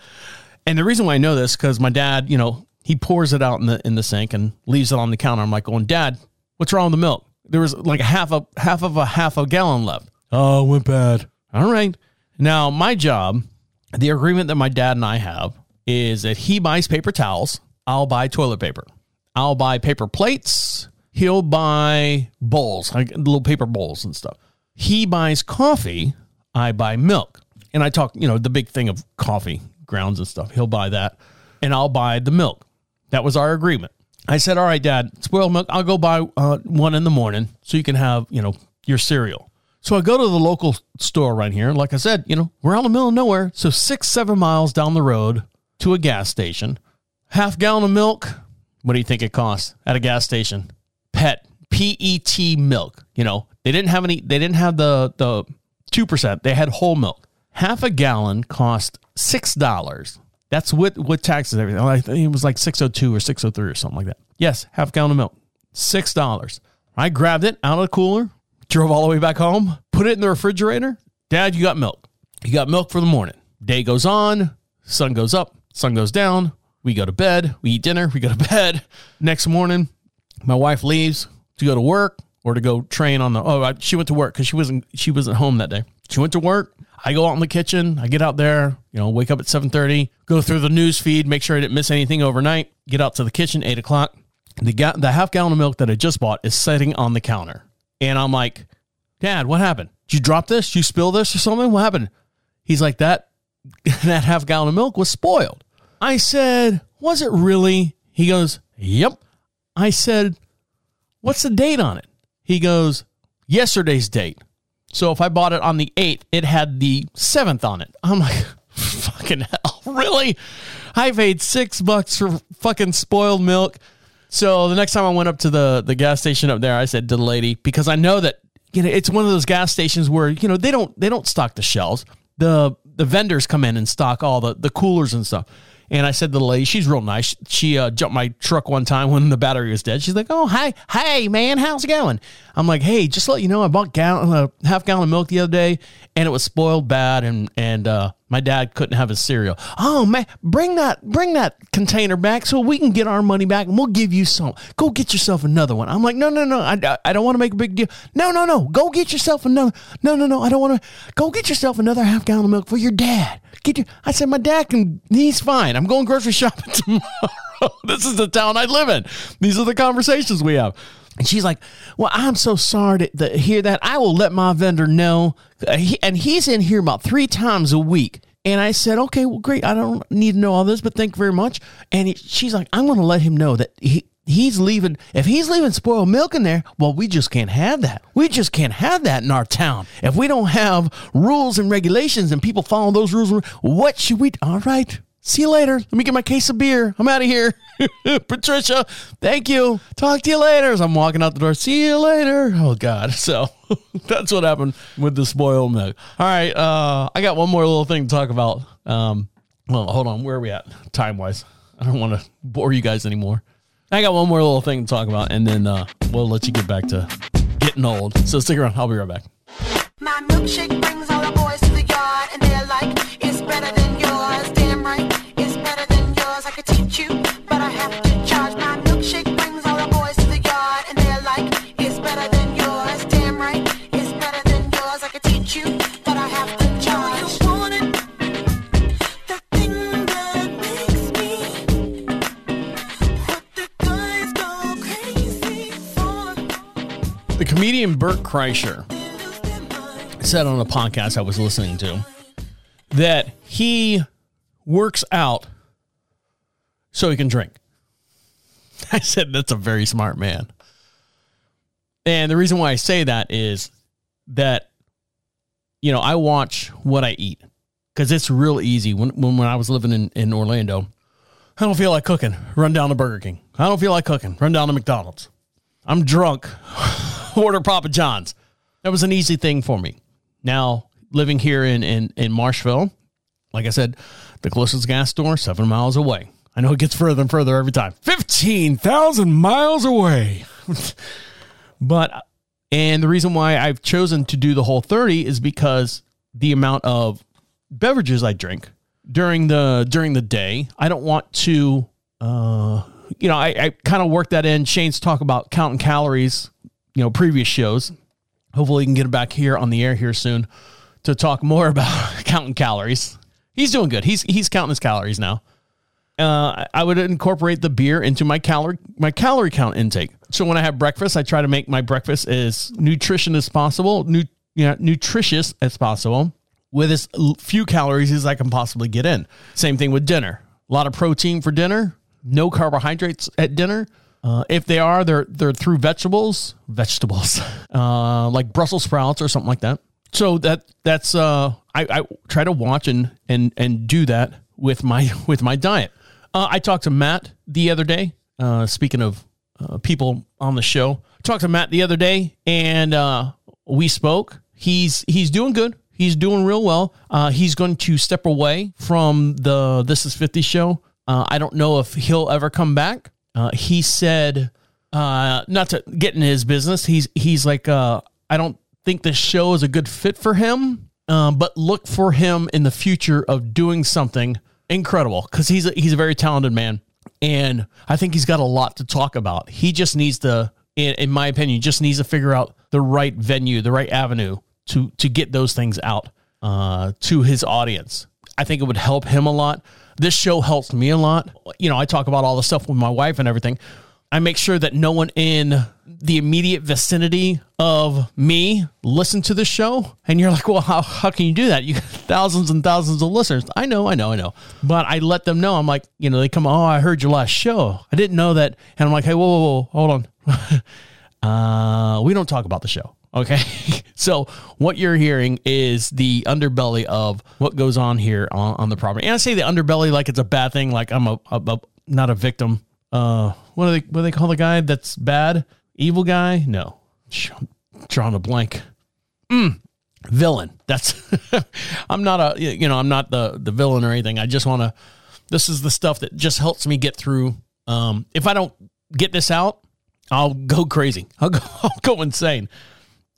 And the reason why I know this, because my dad, you know, he pours it out in the in the sink and leaves it on the counter. I'm like going, Dad, what's wrong with the milk? There was like a half a half of a half a gallon left. Oh, it went bad. All right. Now my job, the agreement that my dad and I have is that he buys paper towels, I'll buy toilet paper. I'll buy paper plates, he'll buy bowls, like little paper bowls and stuff. He buys coffee, I buy milk. And I talk, you know, the big thing of coffee grounds and stuff. He'll buy that and I'll buy the milk. That was our agreement. I said, "All right, Dad, spoiled milk. I'll go buy uh, one in the morning so you can have, you know, your cereal." So I go to the local store right here. Like I said, you know, we're out in the middle of nowhere. So six, seven miles down the road to a gas station. Half gallon of milk. What do you think it costs at a gas station? Pet P E T milk. You know, they didn't have any. They didn't have the the two percent. They had whole milk. Half a gallon cost six dollars. That's with with taxes everything. I think it was like six oh two or six oh three or something like that. Yes, half gallon of milk, six dollars. I grabbed it out of the cooler, drove all the way back home, put it in the refrigerator. Dad, you got milk. You got milk for the morning. Day goes on, sun goes up, sun goes down. We go to bed, we eat dinner, we go to [laughs] bed. Next morning, my wife leaves to go to work or to go train on the. Oh, she went to work because she wasn't she wasn't home that day. She went to work. I go out in the kitchen. I get out there. You know, wake up at seven thirty. Go through the news feed. Make sure I didn't miss anything overnight. Get out to the kitchen eight o'clock. The ga- the half gallon of milk that I just bought is sitting on the counter, and I'm like, Dad, what happened? Did you drop this? Did you spill this or something? What happened? He's like that. [laughs] That half gallon of milk was spoiled. I said, Was it really? He goes, Yep. I said, What's the date on it? He goes, Yesterday's date. So if I bought it on the 8th, it had the 7th on it. I'm like, [laughs] fucking hell, really? I paid six bucks for fucking spoiled milk. So the next time I went up to the, the gas station up there, I said to the lady, because I know that you know it's one of those gas stations where, you know, they don't they don't stock the shelves. The the vendors come in and stock all the, the coolers and stuff. And I said to the lady, she's real nice. She uh, jumped my truck one time when the battery was dead. She's like, "Oh, hi, hey, man, how's it going?" I'm like, "Hey, just let you know, I bought gallon, uh, half gallon of milk the other day, and it was spoiled bad, and and uh, my dad couldn't have his cereal. Oh man, bring that bring that container back so we can get our money back, and we'll give you some. Go get yourself another one." I'm like, "No, no, no, I, I don't want to make a big deal. No, no, no, go get yourself another. No, no, no, I don't want to. Go get yourself another half gallon of milk for your dad." Get your, I said, my dad can, he's fine. I'm going grocery [laughs] shopping [laughs] tomorrow. this is the town I live in. These are the conversations we have. And she's like, Well, I'm so sorry to, to hear that. I will let my vendor know. Uh, and he's in here about three times a week. And I said, Okay, well, great. I don't need to know all this, but thank you very much. And he, she's like, I'm going to let him know that he, he's leaving if he's leaving spoiled milk in there well we just can't have that we just can't have that in our town if we don't have rules and regulations and people follow those rules what should we all right see you later. Let me get my case of beer. I'm out of here. [laughs] Patricia thank you. Talk to you later. As i'm walking out the door see you later. Oh god. [laughs] So [laughs] that's what happened with the spoiled milk. All right uh i got one more little thing to talk about. Um well hold on. Where are we at? Time wise i don't want to bore you guys anymore. I got one more little thing to talk about, and then uh, we'll let you get back to getting old. So stick around. I'll be right back. My milkshake brings all the boys to the yard, and they're like, it's better than yours. Comedian Bert Kreischer said on a podcast I was listening to that he works out so he can drink. [laughs] I said that's a very smart man. And the reason why I say that is that you know, I watch what I eat because it's real easy. When, when when I was living in, in Orlando, I don't feel like cooking. Run down to Burger King. I don't feel like cooking. Run down to McDonald's. I'm drunk. [sighs] Order Papa John's. That was an easy thing for me. Now, living here in, in, in Marshville, like I said, the closest gas store, seven miles away. I know it gets further and further every time. 15,000 miles away. [laughs] but, and the reason why I've chosen to do the whole 30 is because the amount of beverages I drink during the during the day, I don't want to uh you know, I, I kind of work that in. Shane's talk about counting calories, you know, previous shows. Hopefully, he can get it back here on the air here soon to talk more [laughs] about counting calories. He's doing good. He's he's counting his calories now. Uh, I would incorporate the beer into my calorie my calorie count intake. So when I have breakfast, I try to make my breakfast as nutrition as possible, nu- you know, nutritious as possible, with as few calories as I can possibly get in. Same thing with dinner. A lot of protein for dinner, no carbohydrates at dinner. Uh, if they are, they're they're through vegetables, vegetables, [laughs] uh, like Brussels sprouts or something like that. So that that's uh, I, I try to watch and and and do that with my [laughs] with my diet. Uh, I talked to Matt the other day. Uh, speaking of uh, people on the show, talked to Matt the other day, and uh, we spoke. He's he's doing good. He's doing real well. Uh, he's going to step away from the This Is Fifty show. Uh, I don't know if he'll ever come back. Uh, he said, uh, not to get in his business. He's he's like, uh, I don't think this show is a good fit for him. Um, but look for him in the future of doing something incredible because he's a, he's a very talented man, and I think he's got a lot to talk about. He just needs to, in, in my opinion, just needs to figure out the right venue, the right avenue to to get those things out uh, to his audience. I think it would help him a lot. This show helps me a lot. You know, I talk about all the stuff with my wife and everything. I make sure that no one in the immediate vicinity of me listen to the show. And you're like, well, how, how can you do that? You got [laughs] thousands and thousands of listeners. I know, I know, I know. But I let them know. I'm like, you know, they come, oh, I heard your last show. I didn't know that. And I'm like, hey, whoa, whoa, whoa, hold on. [laughs] uh, we don't talk about the show. Okay. [laughs] so what you're hearing is the underbelly of what goes on here on, on the property. And I say the underbelly like it's a bad thing, like I'm a, a, a not a victim. Uh, what do they what do they call the guy that's bad? Evil guy? No. I'm drawing a blank. Mm, villain. That's [laughs] I'm not a you know, I'm not the the villain or anything. I just want to this is the stuff that just helps me get through um if I don't get this out, I'll go crazy. I'll go [laughs] I'll go insane.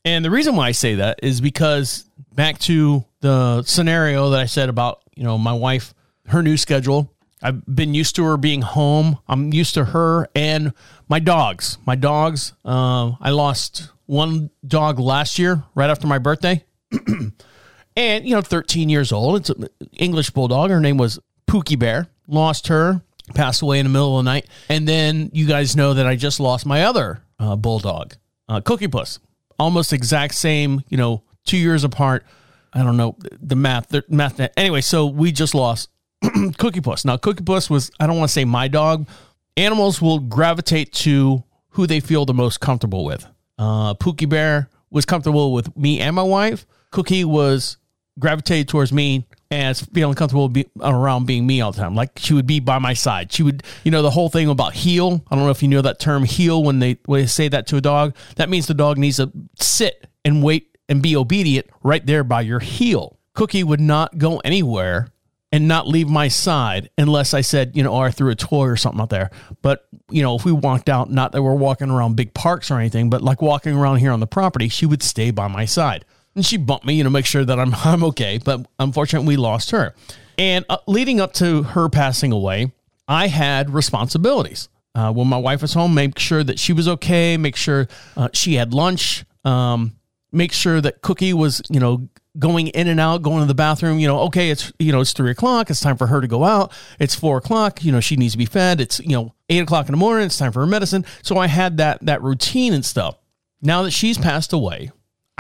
And the reason why I say that is because back to the scenario that I said about, you know, my wife, her new schedule. I've been used to her being home. I'm used to her and my dogs. My dogs, uh, I lost one dog last year right after my birthday. [clears throat] and, you know, 13 years old. It's an English bulldog. Her name was Pookie Bear. Lost her, passed away in the middle of the night. And then you guys know that I just lost my other uh, bulldog, uh, Cookie Puss almost exact same, you know, two years apart. I don't know the math, the math. Anyway, so we just lost [clears throat] Cookie Puss. Now, Cookie Puss was, I don't want to say my dog. Animals will gravitate to who they feel the most comfortable with. Uh, Pookie Bear was comfortable with me and my wife. Cookie was gravitated towards me and feeling comfortable be, around being me all the time. Like she would be by my side. She would, you know, the whole thing about heel. I don't know if you know that term heel when they when they say that to a dog. That means the dog needs to sit and wait and be obedient right there by your heel. Cookie would not go anywhere and not leave my side unless I said, you know, or I threw a toy or something out there. But, you know, if we walked out, not that we're walking around big parks or anything, but like walking around here on the property, she would stay by my side and she bumped me, you know, make sure that I'm [laughs] I'm okay. But unfortunately, we lost her. And uh, leading up to her passing away, I had responsibilities. Uh, when my wife was home, make sure that she was okay, make sure uh, she had lunch, um, make sure that Cookie was, you know, going in and out, going to the bathroom. You know, okay, it's you know it's three o'clock, it's time for her to go out. It's four o'clock, you know, she needs to be fed. It's you know eight o'clock in the morning, it's time for her medicine. So I had that that routine and stuff. Now that she's passed away,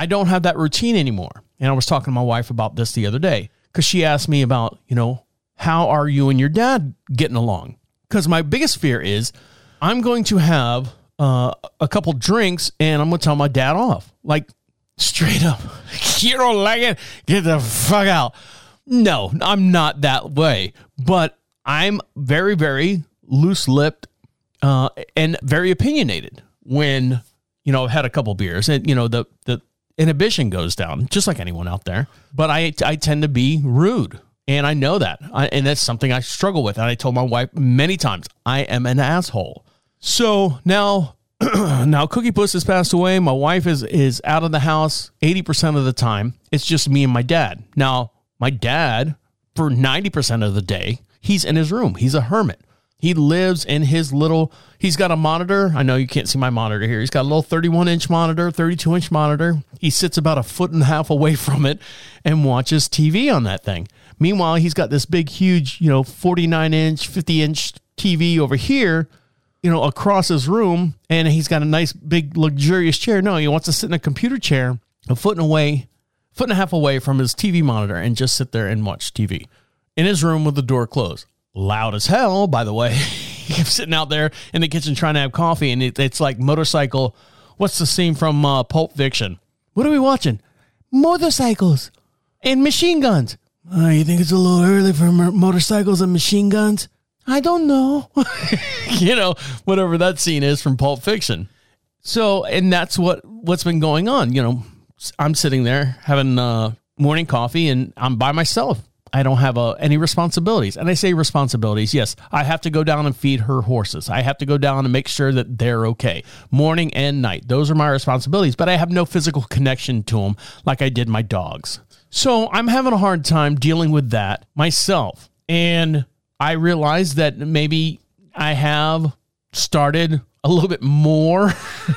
I don't have that routine anymore. And I was talking to my wife about this the other day because she asked me about, you know, how are you and your dad getting along? Because my biggest fear is I'm going to have uh, a couple drinks and I'm going to tell my dad off. Like straight up, [laughs] you don't like it? Get the fuck out. No, I'm not that way. But I'm very, very loose lipped uh, and very opinionated. when you know I've had a couple beers and you know the the inhibition goes down just like anyone out there. But I I tend to be rude. And I know that. I, and that's something I struggle with. And I told my wife many times, I am an asshole. So now [clears throat] now Cookie Puss has passed away. My wife is is out of the house 80% of the time. It's just me and my dad. Now, my dad, for 90% of the day, he's in his room. He's a hermit. He lives in his little, he's got a monitor. I know you can't see my monitor here. He's got a little 31 inch monitor, 32 inch monitor. He sits about a foot and a half away [laughs] from it and watches TV on that thing. Meanwhile, he's got this big, huge, you know, 49 inch, 50 inch TV over here, you know, across his room. And he's got a nice, big, luxurious chair. No, he wants to sit in a computer chair a foot and away, foot and a half away from his TV monitor and just sit there and watch TV in his room with the door closed. Loud as hell, by the way. [laughs] kept sitting out there in the kitchen trying to have coffee, and it, it's like motorcycle. What's the scene from uh, Pulp Fiction? What are we watching? Motorcycles and machine guns. Uh, you think it's a little early for mo- motorcycles and machine guns? I don't know. [laughs] you know, whatever that scene is from Pulp Fiction. So, and that's what what's been going on. You know, I'm sitting there having uh, morning coffee, and I'm by myself. I don't have uh, any responsibilities. And I say responsibilities. Yes, I have to go down and feed her horses. I have to go down and make sure that they're okay, morning and night. Those are my responsibilities. But I have no physical connection to them like I did my dogs. So I'm having a hard time dealing with that myself. And I realized that maybe I have started a little bit more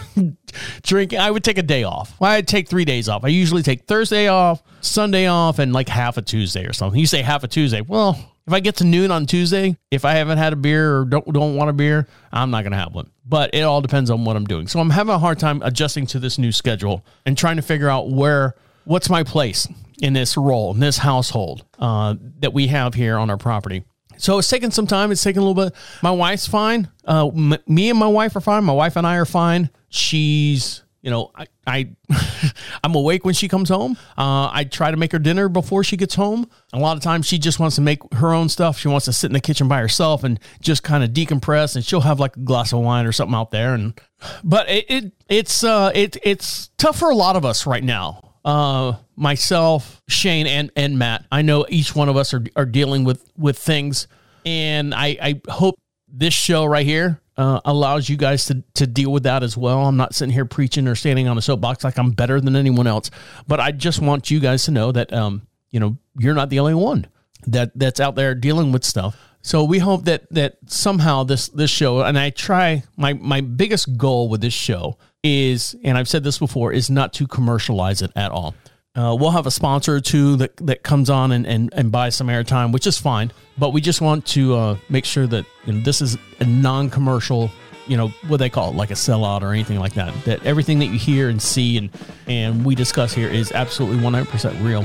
[laughs] drinking. I would take a day off. I'd take three days off. I usually take Thursday off, Sunday off, and like half a Tuesday or something. You say half a Tuesday. Well, if I get to noon on Tuesday, if I haven't had a beer or don't don't want a beer, I'm not gonna have one. But it all depends on what I'm doing. So I'm having a hard time adjusting to this new schedule and trying to figure out where what's my place in this role in this household uh, that we have here on our property. So it's taking some time. It's taking a little bit. My wife's fine. Uh, m- me and my wife are fine. My wife and I are fine. She's, you know, I, I [laughs] I'm awake when she comes home. Uh, I try to make her dinner before she gets home. A lot of times she just wants to make her own stuff. She wants to sit in the kitchen by herself and just kind of decompress. And she'll have like a glass of wine or something out there. And but it, it it's uh it it's tough for a lot of us right now uh, myself, Shane, and and Matt. I know each one of us are are dealing with with things, and I I hope this show right here uh, allows you guys to to deal with that as well. I'm not sitting here preaching or standing on a soapbox like I'm better than anyone else, but I just want you guys to know that um you know you're not the only one that that's out there dealing with stuff. So we hope that that somehow this this show and I try my my biggest goal with this show is and I've said this before is not to commercialize it at all. Uh, we'll have a sponsor or two that, that comes on and, and, and buys some airtime, which is fine. But we just want to uh, make sure that you know, this is a non commercial, you know, what they call it, like a sellout or anything like that. That everything that you hear and see and, and we discuss here is absolutely 100% real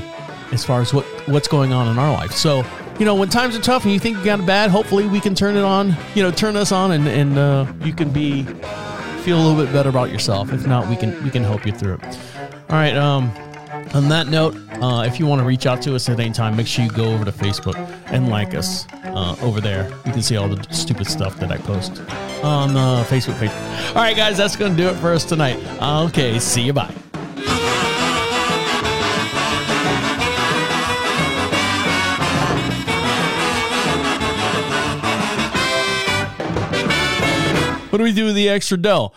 as far as what, what's going on in our life. So, you know, when times are tough and you think you got it bad, hopefully we can turn it on, you know, turn us on and, and uh, you can be feel a little bit better about yourself. If not, we can we can help you through it. All right. Um, on that note, uh, if you want to reach out to us at any time, make sure you go over to Facebook and like us uh, over there. You can see all the stupid stuff that I post on the Facebook page. All right, guys, that's going to do it for us tonight. Okay, see you. Bye. What do we do with the extra dough?